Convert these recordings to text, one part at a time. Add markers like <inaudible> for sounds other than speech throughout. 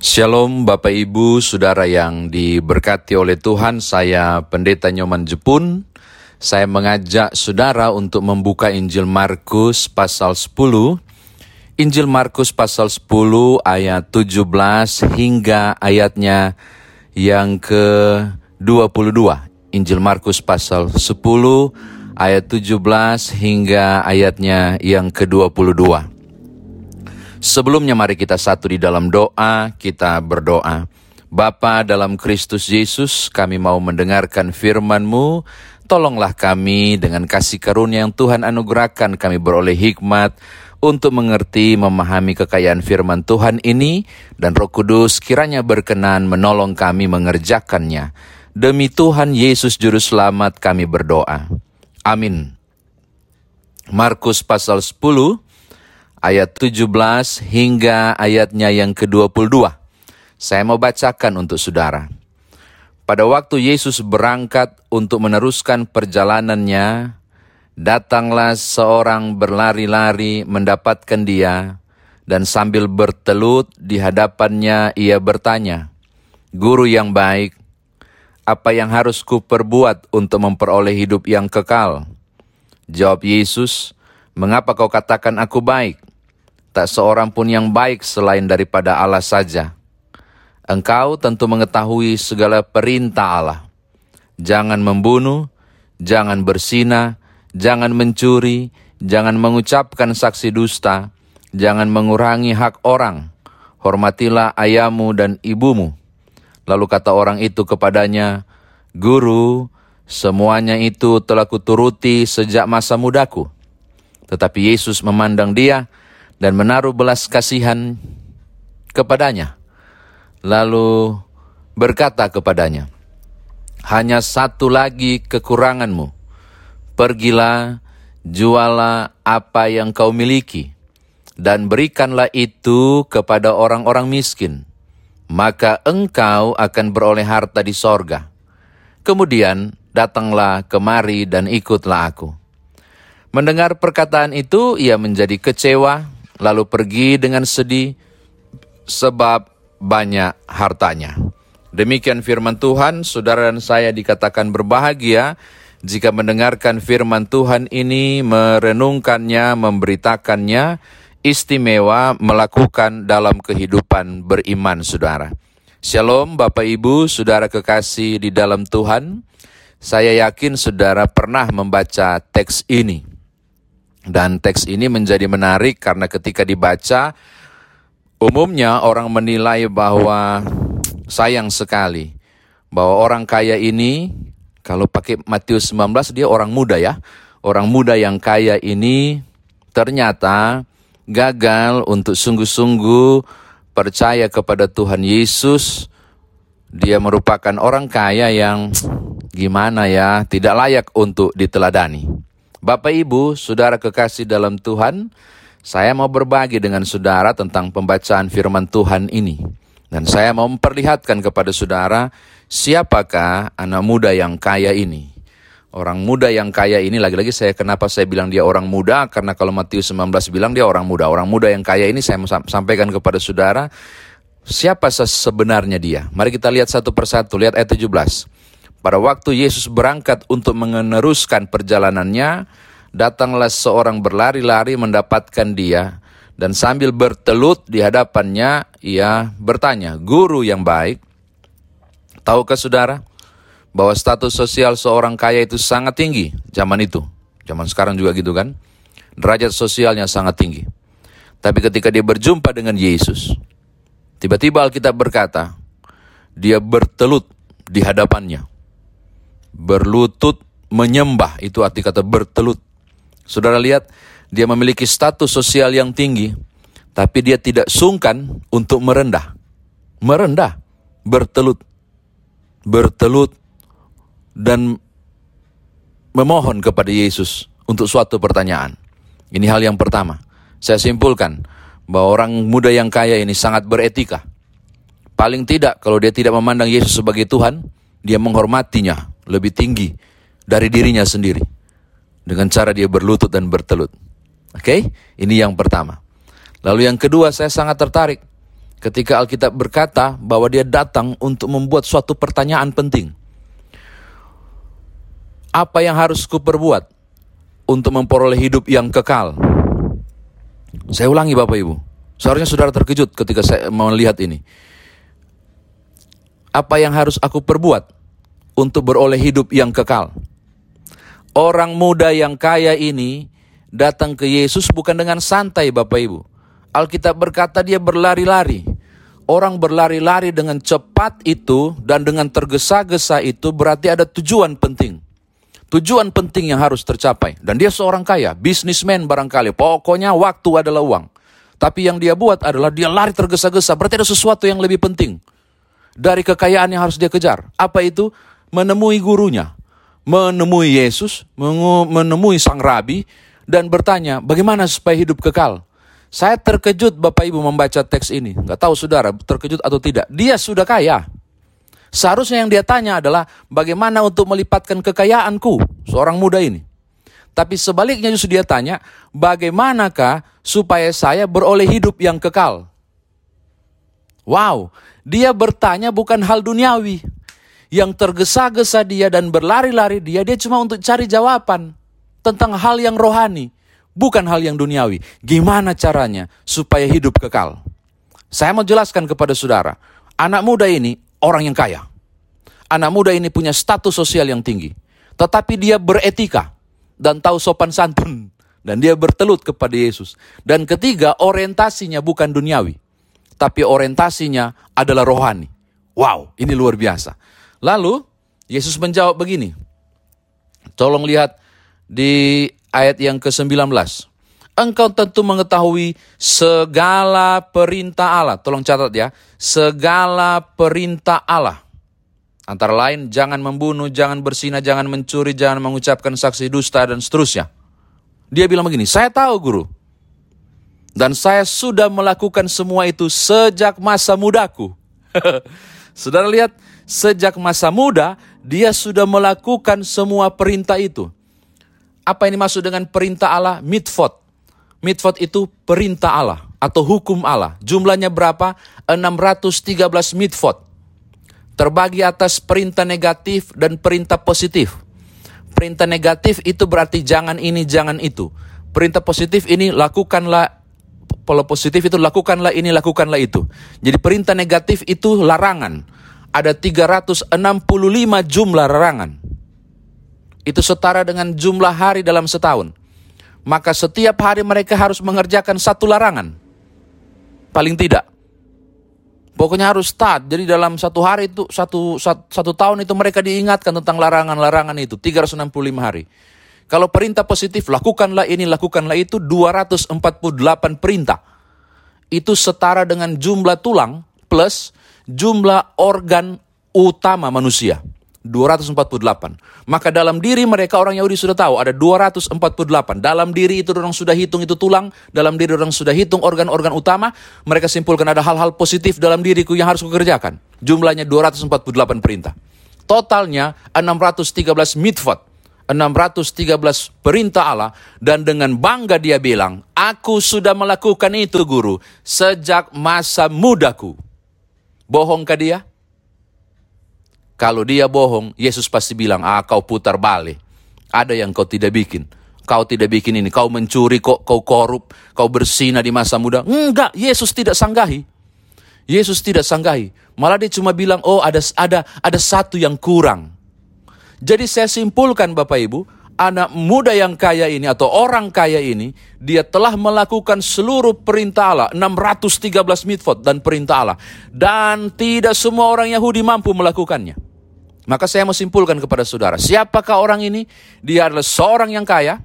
Shalom Bapak Ibu, Saudara yang diberkati oleh Tuhan, saya Pendeta Nyoman Jepun. Saya mengajak Saudara untuk membuka Injil Markus pasal 10. Injil Markus pasal 10 ayat 17 hingga ayatnya yang ke-22. Injil Markus pasal 10 ayat 17 hingga ayatnya yang ke-22. Sebelumnya mari kita satu di dalam doa, kita berdoa. Bapa dalam Kristus Yesus, kami mau mendengarkan firman-Mu. Tolonglah kami dengan kasih karunia yang Tuhan anugerahkan kami beroleh hikmat untuk mengerti, memahami kekayaan firman Tuhan ini, dan Roh Kudus kiranya berkenan menolong kami mengerjakannya. Demi Tuhan Yesus Juru Selamat kami berdoa. Amin. Markus pasal 10 ayat 17 hingga ayatnya yang ke-22. Saya mau bacakan untuk saudara. Pada waktu Yesus berangkat untuk meneruskan perjalanannya, datanglah seorang berlari-lari mendapatkan dia, dan sambil bertelut di hadapannya ia bertanya, Guru yang baik, apa yang harus kuperbuat untuk memperoleh hidup yang kekal? Jawab Yesus, Mengapa kau katakan aku baik? Tak seorang pun yang baik selain daripada Allah saja. Engkau tentu mengetahui segala perintah Allah. Jangan membunuh, jangan bersina, jangan mencuri, jangan mengucapkan saksi dusta, jangan mengurangi hak orang. Hormatilah ayahmu dan ibumu. Lalu kata orang itu kepadanya, Guru, semuanya itu telah kuturuti sejak masa mudaku. Tetapi Yesus memandang dia, dan menaruh belas kasihan kepadanya. Lalu berkata kepadanya, Hanya satu lagi kekuranganmu. Pergilah, jualah apa yang kau miliki, dan berikanlah itu kepada orang-orang miskin. Maka engkau akan beroleh harta di sorga. Kemudian datanglah kemari dan ikutlah aku. Mendengar perkataan itu, ia menjadi kecewa lalu pergi dengan sedih sebab banyak hartanya. Demikian firman Tuhan, saudara dan saya dikatakan berbahagia jika mendengarkan firman Tuhan ini, merenungkannya, memberitakannya, istimewa melakukan dalam kehidupan beriman saudara. Shalom Bapak Ibu, saudara kekasih di dalam Tuhan. Saya yakin saudara pernah membaca teks ini. Dan teks ini menjadi menarik karena ketika dibaca, umumnya orang menilai bahwa sayang sekali bahwa orang kaya ini, kalau pakai Matius 19 dia orang muda ya, orang muda yang kaya ini ternyata gagal untuk sungguh-sungguh percaya kepada Tuhan Yesus. Dia merupakan orang kaya yang gimana ya, tidak layak untuk diteladani. Bapak Ibu, saudara kekasih dalam Tuhan, saya mau berbagi dengan saudara tentang pembacaan firman Tuhan ini. Dan saya mau memperlihatkan kepada saudara siapakah anak muda yang kaya ini. Orang muda yang kaya ini, lagi-lagi saya kenapa saya bilang dia orang muda, karena kalau Matius 19 bilang dia orang muda. Orang muda yang kaya ini saya mau sampaikan kepada saudara, siapa sebenarnya dia. Mari kita lihat satu persatu, lihat ayat 17. Pada waktu Yesus berangkat untuk meneruskan perjalanannya, datanglah seorang berlari-lari mendapatkan dia, dan sambil bertelut di hadapannya, ia bertanya, Guru yang baik, tahukah saudara bahwa status sosial seorang kaya itu sangat tinggi zaman itu? Zaman sekarang juga gitu kan? Derajat sosialnya sangat tinggi. Tapi ketika dia berjumpa dengan Yesus, tiba-tiba Alkitab berkata, dia bertelut di hadapannya berlutut menyembah itu arti kata bertelut. Saudara lihat, dia memiliki status sosial yang tinggi, tapi dia tidak sungkan untuk merendah. Merendah, bertelut. Bertelut dan memohon kepada Yesus untuk suatu pertanyaan. Ini hal yang pertama. Saya simpulkan bahwa orang muda yang kaya ini sangat beretika. Paling tidak kalau dia tidak memandang Yesus sebagai Tuhan, dia menghormatinya, lebih tinggi dari dirinya sendiri dengan cara dia berlutut dan bertelut. Oke, okay? ini yang pertama. Lalu yang kedua saya sangat tertarik ketika Alkitab berkata bahwa dia datang untuk membuat suatu pertanyaan penting. Apa yang harus kuperbuat untuk memperoleh hidup yang kekal? Saya ulangi Bapak Ibu. Seharusnya saudara terkejut ketika saya melihat ini. Apa yang harus aku perbuat untuk beroleh hidup yang kekal? Orang muda yang kaya ini datang ke Yesus bukan dengan santai Bapak Ibu. Alkitab berkata dia berlari-lari. Orang berlari-lari dengan cepat itu dan dengan tergesa-gesa itu berarti ada tujuan penting. Tujuan penting yang harus tercapai. Dan dia seorang kaya, bisnismen barangkali. Pokoknya waktu adalah uang. Tapi yang dia buat adalah dia lari tergesa-gesa. Berarti ada sesuatu yang lebih penting. Dari kekayaan yang harus dia kejar. Apa itu? Menemui gurunya. Menemui Yesus, menemui sang rabi, dan bertanya, bagaimana supaya hidup kekal? Saya terkejut Bapak Ibu membaca teks ini. Nggak tahu saudara terkejut atau tidak. Dia sudah kaya. Seharusnya yang dia tanya adalah bagaimana untuk melipatkan kekayaanku, seorang muda ini. Tapi sebaliknya justru dia tanya, bagaimanakah supaya saya beroleh hidup yang kekal? Wow, dia bertanya bukan hal duniawi. Yang tergesa-gesa dia dan berlari-lari dia, dia cuma untuk cari jawaban tentang hal yang rohani bukan hal yang duniawi. Gimana caranya supaya hidup kekal? Saya mau jelaskan kepada saudara, anak muda ini orang yang kaya. Anak muda ini punya status sosial yang tinggi, tetapi dia beretika dan tahu sopan santun dan dia bertelut kepada Yesus. Dan ketiga, orientasinya bukan duniawi, tapi orientasinya adalah rohani. Wow, ini luar biasa. Lalu Yesus menjawab begini. Tolong lihat di ayat yang ke-19. Engkau tentu mengetahui segala perintah Allah. Tolong catat ya. Segala perintah Allah. Antara lain, jangan membunuh, jangan bersina, jangan mencuri, jangan mengucapkan saksi dusta, dan seterusnya. Dia bilang begini, saya tahu guru. Dan saya sudah melakukan semua itu sejak masa mudaku. <laughs> Saudara lihat, sejak masa muda, dia sudah melakukan semua perintah itu. Apa ini maksud dengan perintah Allah? Mitvot. Mitvot itu perintah Allah atau hukum Allah. Jumlahnya berapa? 613 mitvot. Terbagi atas perintah negatif dan perintah positif. Perintah negatif itu berarti jangan ini, jangan itu. Perintah positif ini lakukanlah Kalau positif itu lakukanlah ini, lakukanlah itu. Jadi perintah negatif itu larangan. Ada 365 jumlah larangan itu setara dengan jumlah hari dalam setahun. Maka setiap hari mereka harus mengerjakan satu larangan. Paling tidak. Pokoknya harus start. Jadi dalam satu hari itu, satu, satu, satu tahun itu mereka diingatkan tentang larangan-larangan itu. 365 hari. Kalau perintah positif, lakukanlah ini, lakukanlah itu, 248 perintah. Itu setara dengan jumlah tulang plus jumlah organ utama manusia. 248. Maka dalam diri mereka orang Yahudi sudah tahu ada 248. Dalam diri itu orang sudah hitung itu tulang, dalam diri orang sudah hitung organ-organ utama, mereka simpulkan ada hal-hal positif dalam diriku yang harus kukerjakan. Jumlahnya 248 perintah. Totalnya 613 mitzvot. 613 perintah Allah dan dengan bangga dia bilang, aku sudah melakukan itu guru sejak masa mudaku. Bohongkah dia? Kalau dia bohong, Yesus pasti bilang, ah kau putar balik. Ada yang kau tidak bikin. Kau tidak bikin ini, kau mencuri, kok kau korup, kau bersina di masa muda. Enggak, Yesus tidak sanggahi. Yesus tidak sanggahi. Malah dia cuma bilang, oh ada ada ada satu yang kurang. Jadi saya simpulkan Bapak Ibu, anak muda yang kaya ini atau orang kaya ini, dia telah melakukan seluruh perintah Allah, 613 mitzvot dan perintah Allah. Dan tidak semua orang Yahudi mampu melakukannya. Maka saya mau simpulkan kepada saudara, siapakah orang ini? Dia adalah seorang yang kaya.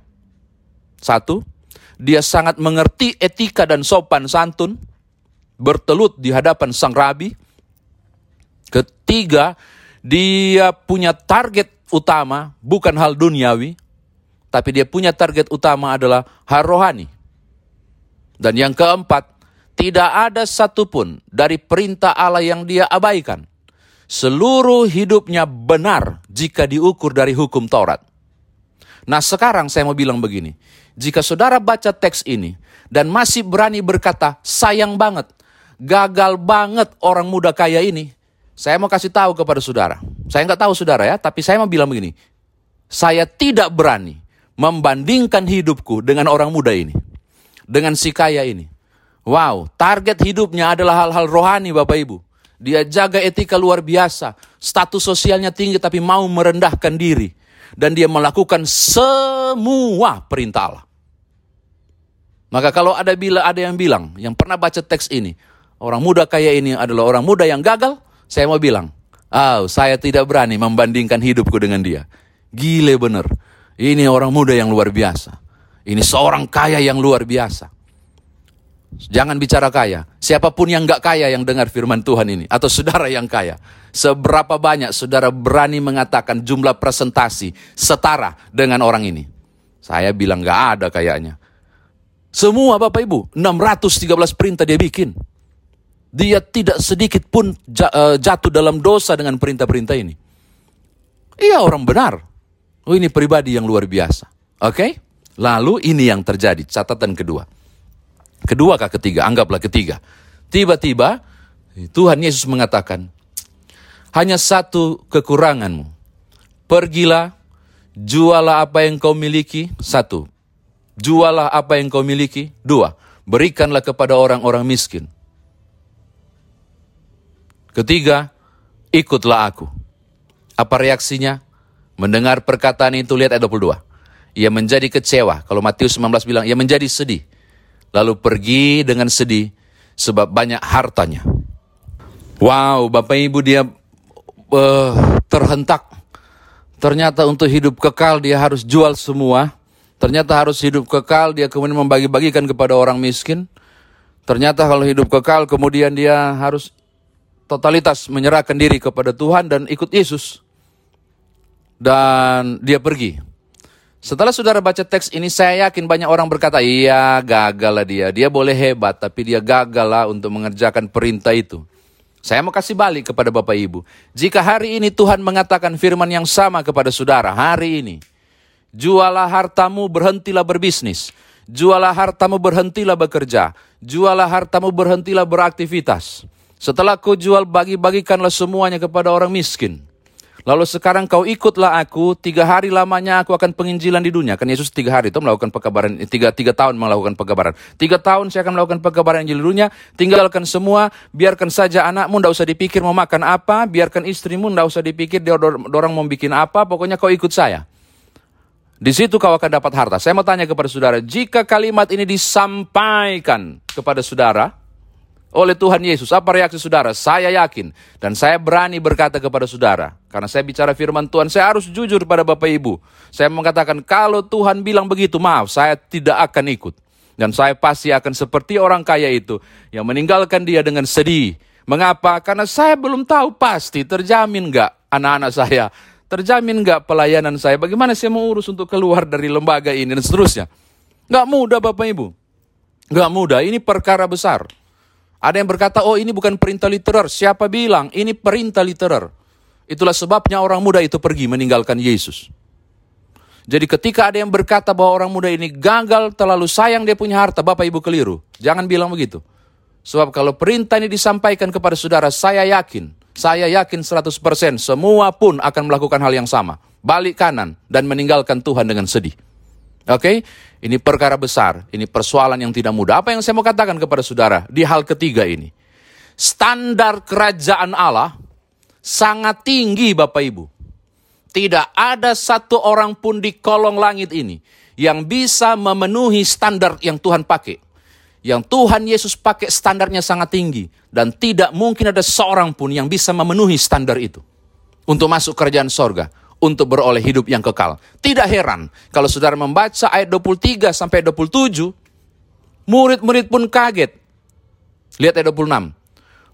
Satu, dia sangat mengerti etika dan sopan santun, bertelut di hadapan sang rabi. Ketiga, dia punya target utama bukan hal duniawi, tapi dia punya target utama adalah hal rohani. Dan yang keempat, tidak ada satupun dari perintah Allah yang dia abaikan seluruh hidupnya benar jika diukur dari hukum Taurat. Nah sekarang saya mau bilang begini, jika saudara baca teks ini dan masih berani berkata sayang banget, gagal banget orang muda kaya ini. Saya mau kasih tahu kepada saudara. Saya nggak tahu saudara ya, tapi saya mau bilang begini. Saya tidak berani membandingkan hidupku dengan orang muda ini. Dengan si kaya ini. Wow, target hidupnya adalah hal-hal rohani Bapak Ibu. Dia jaga etika luar biasa. Status sosialnya tinggi tapi mau merendahkan diri. Dan dia melakukan semua perintah Allah. Maka kalau ada bila ada yang bilang, yang pernah baca teks ini, orang muda kaya ini adalah orang muda yang gagal, saya mau bilang, oh, saya tidak berani membandingkan hidupku dengan dia. Gile bener. Ini orang muda yang luar biasa. Ini seorang kaya yang luar biasa. Jangan bicara kaya. Siapa pun yang gak kaya yang dengar firman Tuhan ini. Atau saudara yang kaya. Seberapa banyak saudara berani mengatakan jumlah presentasi setara dengan orang ini. Saya bilang gak ada kayaknya. Semua Bapak Ibu, 613 perintah dia bikin. Dia tidak sedikit pun eh, jatuh dalam dosa dengan perintah-perintah ini. Iya orang benar. Oh ini pribadi yang luar biasa. Oke? Okay? Lalu ini yang terjadi, catatan kedua. Kedua kah ketiga? Anggaplah ketiga. Tiba-tiba Tuhan Yesus mengatakan, hanya satu kekuranganmu. Pergilah, jualah apa yang kau miliki. Satu, jualah apa yang kau miliki. Dua, berikanlah kepada orang-orang miskin. Ketiga, ikutlah aku. Apa reaksinya? Mendengar perkataan itu, lihat ayat 22. Ia menjadi kecewa. Kalau Matius 19 bilang, ia menjadi sedih. Lalu pergi dengan sedih, sebab banyak hartanya. Wow, Bapak Ibu dia uh, terhentak. Ternyata untuk hidup kekal dia harus jual semua. Ternyata harus hidup kekal, dia kemudian membagi-bagikan kepada orang miskin. Ternyata kalau hidup kekal, kemudian dia harus totalitas menyerahkan diri kepada Tuhan dan ikut Yesus. Dan dia pergi. Setelah saudara baca teks ini, saya yakin banyak orang berkata, iya gagal lah dia. Dia boleh hebat, tapi dia gagal lah untuk mengerjakan perintah itu. Saya mau kasih balik kepada Bapak Ibu. Jika hari ini Tuhan mengatakan firman yang sama kepada saudara, hari ini. Jualah hartamu, berhentilah berbisnis. Jualah hartamu, berhentilah bekerja. Jualah hartamu, berhentilah beraktivitas. Setelah kau jual, bagi-bagikanlah semuanya kepada orang miskin. Lalu sekarang kau ikutlah aku, tiga hari lamanya aku akan penginjilan di dunia. Kan Yesus tiga hari itu melakukan pekabaran, tiga, tiga tahun melakukan pekabaran. Tiga tahun saya akan melakukan pekabaran Injil di dunia, tinggalkan semua, biarkan saja anakmu, ndak usah dipikir mau makan apa, biarkan istrimu, ndak usah dipikir dia orang mau bikin apa, pokoknya kau ikut saya. Di situ kau akan dapat harta. Saya mau tanya kepada saudara, jika kalimat ini disampaikan kepada saudara, oleh Tuhan Yesus. Apa reaksi saudara? Saya yakin dan saya berani berkata kepada saudara. Karena saya bicara firman Tuhan, saya harus jujur pada Bapak Ibu. Saya mengatakan kalau Tuhan bilang begitu, maaf, saya tidak akan ikut. Dan saya pasti akan seperti orang kaya itu yang meninggalkan dia dengan sedih. Mengapa? Karena saya belum tahu pasti terjamin nggak anak-anak saya, terjamin nggak pelayanan saya, bagaimana saya mau urus untuk keluar dari lembaga ini dan seterusnya. Nggak mudah Bapak Ibu. Nggak mudah, ini perkara besar. Ada yang berkata, oh ini bukan perintah literer. Siapa bilang? Ini perintah literer. Itulah sebabnya orang muda itu pergi meninggalkan Yesus. Jadi ketika ada yang berkata bahwa orang muda ini gagal, terlalu sayang dia punya harta, Bapak Ibu keliru. Jangan bilang begitu. Sebab kalau perintah ini disampaikan kepada saudara, saya yakin, saya yakin 100% semua pun akan melakukan hal yang sama. Balik kanan dan meninggalkan Tuhan dengan sedih. Oke, okay? ini perkara besar, ini persoalan yang tidak mudah. Apa yang saya mau katakan kepada saudara di hal ketiga ini? Standar kerajaan Allah sangat tinggi Bapak Ibu. Tidak ada satu orang pun di kolong langit ini yang bisa memenuhi standar yang Tuhan pakai. Yang Tuhan Yesus pakai standarnya sangat tinggi. Dan tidak mungkin ada seorang pun yang bisa memenuhi standar itu. Untuk masuk kerajaan sorga untuk beroleh hidup yang kekal. Tidak heran kalau saudara membaca ayat 23 sampai 27, murid-murid pun kaget. Lihat ayat 26.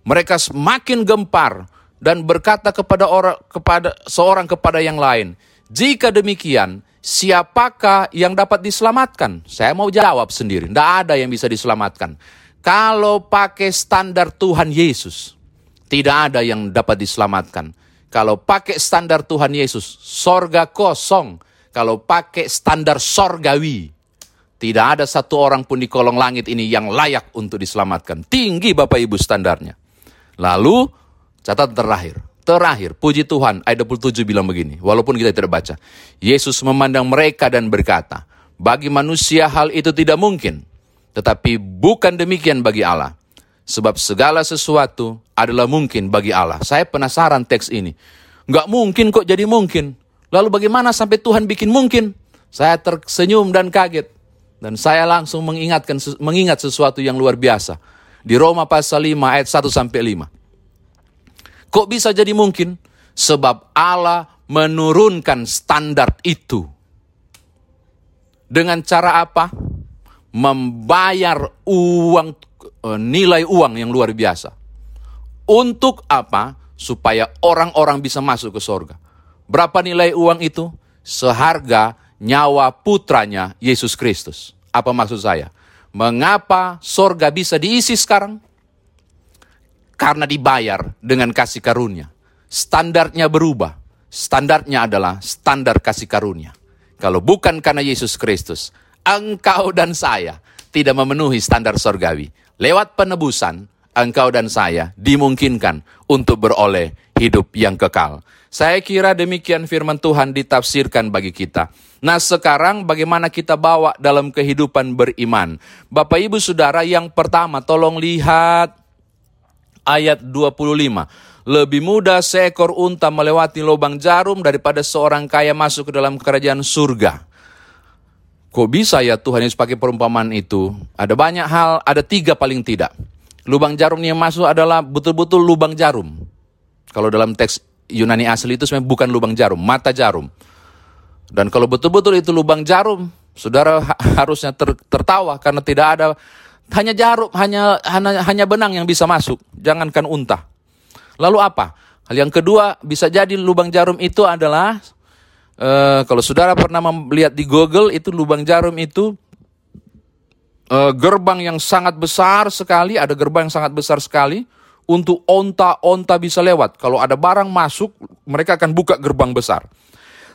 Mereka semakin gempar dan berkata kepada orang kepada seorang kepada yang lain, "Jika demikian, siapakah yang dapat diselamatkan?" Saya mau jawab sendiri, tidak ada yang bisa diselamatkan. Kalau pakai standar Tuhan Yesus, tidak ada yang dapat diselamatkan. Kalau pakai standar Tuhan Yesus, sorga kosong. Kalau pakai standar sorgawi, Tidak ada satu orang pun di kolong langit ini yang layak untuk diselamatkan. Tinggi Bapak Ibu standarnya. Lalu, catatan terakhir. Terakhir, puji Tuhan, ayat 27 bilang begini. Walaupun kita tidak baca. Yesus memandang mereka dan berkata, bagi manusia hal itu tidak mungkin. Tetapi bukan demikian bagi Allah. Sebab segala sesuatu adalah mungkin bagi Allah. Saya penasaran teks ini. Nggak mungkin kok jadi mungkin. Lalu bagaimana sampai Tuhan bikin mungkin? Saya tersenyum dan kaget. Dan saya langsung mengingatkan mengingat sesuatu yang luar biasa. Di Roma pasal 5 ayat 1 sampai 5. Kok bisa jadi mungkin? Sebab Allah menurunkan standar itu. Dengan cara apa? Membayar uang nilai uang yang luar biasa. Untuk apa? Supaya orang-orang bisa masuk ke sorga. Berapa nilai uang itu? Seharga nyawa putranya Yesus Kristus. Apa maksud saya? Mengapa sorga bisa diisi sekarang? Karena dibayar dengan kasih karunia. Standarnya berubah. Standarnya adalah standar kasih karunia. Kalau bukan karena Yesus Kristus, engkau dan saya tidak memenuhi standar sorgawi. Lewat penebusan, engkau dan saya dimungkinkan untuk beroleh hidup yang kekal. Saya kira demikian firman Tuhan ditafsirkan bagi kita. Nah sekarang bagaimana kita bawa dalam kehidupan beriman? Bapak ibu saudara yang pertama tolong lihat ayat 25. Lebih mudah seekor unta melewati lubang jarum daripada seorang kaya masuk ke dalam kerajaan surga. Kok bisa ya Tuhan Yesus pakai perumpamaan itu? Ada banyak hal, ada tiga paling tidak. Lubang jarum yang masuk adalah betul-betul lubang jarum. Kalau dalam teks Yunani asli itu sebenarnya bukan lubang jarum, mata jarum. Dan kalau betul-betul itu lubang jarum, saudara harusnya ter, tertawa karena tidak ada hanya jarum, hanya, hanya hanya benang yang bisa masuk, jangankan unta. Lalu apa? Hal yang kedua bisa jadi lubang jarum itu adalah uh, kalau saudara pernah melihat di Google itu lubang jarum itu uh, gerbang yang sangat besar sekali, ada gerbang yang sangat besar sekali untuk onta-onta bisa lewat. Kalau ada barang masuk, mereka akan buka gerbang besar.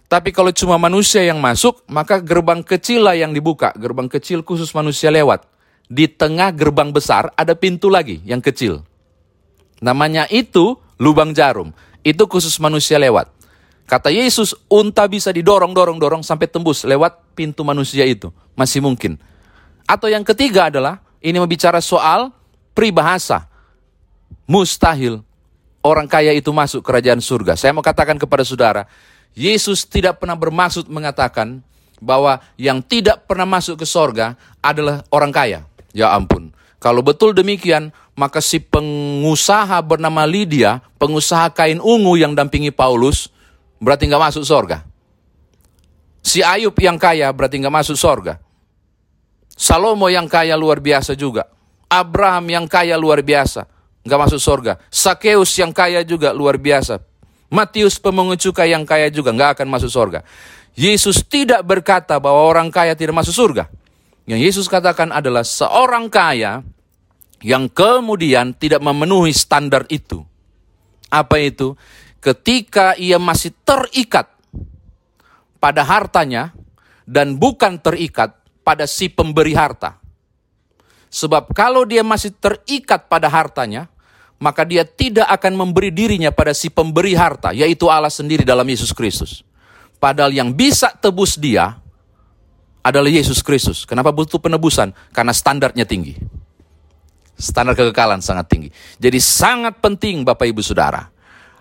Tapi kalau cuma manusia yang masuk, maka gerbang kecil lah yang dibuka. Gerbang kecil khusus manusia lewat. Di tengah gerbang besar ada pintu lagi yang kecil. Namanya itu lubang jarum. Itu khusus manusia lewat. Kata Yesus, unta bisa didorong-dorong-dorong sampai tembus lewat pintu manusia itu. Masih mungkin. Atau yang ketiga adalah, ini membicara soal pribahasa mustahil orang kaya itu masuk kerajaan surga. Saya mau katakan kepada saudara, Yesus tidak pernah bermaksud mengatakan bahwa yang tidak pernah masuk ke sorga adalah orang kaya. Ya ampun. Kalau betul demikian, maka si pengusaha bernama Lydia, pengusaha kain ungu yang dampingi Paulus, berarti nggak masuk sorga. Si Ayub yang kaya berarti nggak masuk sorga. Salomo yang kaya luar biasa juga. Abraham yang kaya luar biasa nggak masuk surga. Sakeus yang kaya juga luar biasa. Matius pemungut cukai yang kaya juga nggak akan masuk surga. Yesus tidak berkata bahwa orang kaya tidak masuk surga. Yang Yesus katakan adalah seorang kaya yang kemudian tidak memenuhi standar itu. Apa itu? Ketika ia masih terikat pada hartanya dan bukan terikat pada si pemberi harta. Sebab kalau dia masih terikat pada hartanya, maka dia tidak akan memberi dirinya pada si pemberi harta, yaitu Allah sendiri dalam Yesus Kristus. Padahal yang bisa tebus dia adalah Yesus Kristus. Kenapa butuh penebusan? Karena standarnya tinggi. Standar kekekalan sangat tinggi. Jadi sangat penting Bapak Ibu Saudara.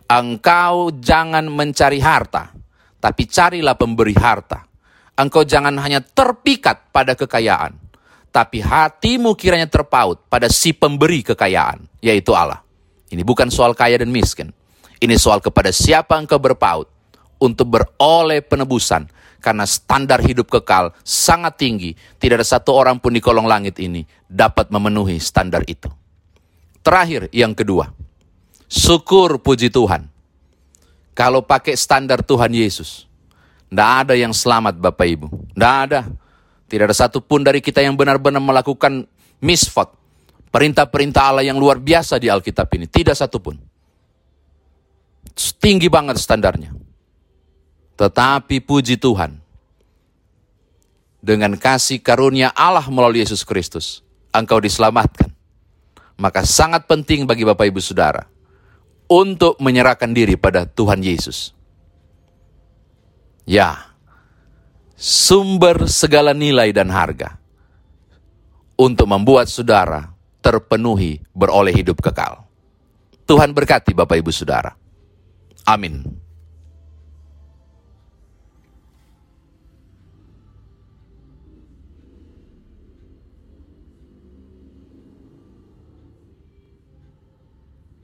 Engkau jangan mencari harta, tapi carilah pemberi harta. Engkau jangan hanya terpikat pada kekayaan, tapi hatimu kiranya terpaut pada si pemberi kekayaan, yaitu Allah. Ini bukan soal kaya dan miskin. Ini soal kepada siapa engkau berpaut untuk beroleh penebusan. Karena standar hidup kekal sangat tinggi. Tidak ada satu orang pun di kolong langit ini dapat memenuhi standar itu. Terakhir, yang kedua. Syukur puji Tuhan. Kalau pakai standar Tuhan Yesus. Tidak ada yang selamat Bapak Ibu. Tidak ada. Tidak ada satupun dari kita yang benar-benar melakukan misfot perintah-perintah Allah yang luar biasa di Alkitab ini. Tidak satupun. Tinggi banget standarnya. Tetapi puji Tuhan. dengan kasih karunia Allah melalui Yesus Kristus, engkau diselamatkan. Maka sangat penting bagi Bapak Ibu Saudara untuk menyerahkan diri pada Tuhan Yesus. Ya, sumber segala nilai dan harga untuk membuat saudara terpenuhi beroleh hidup kekal. Tuhan berkati Bapak Ibu Saudara. Amin.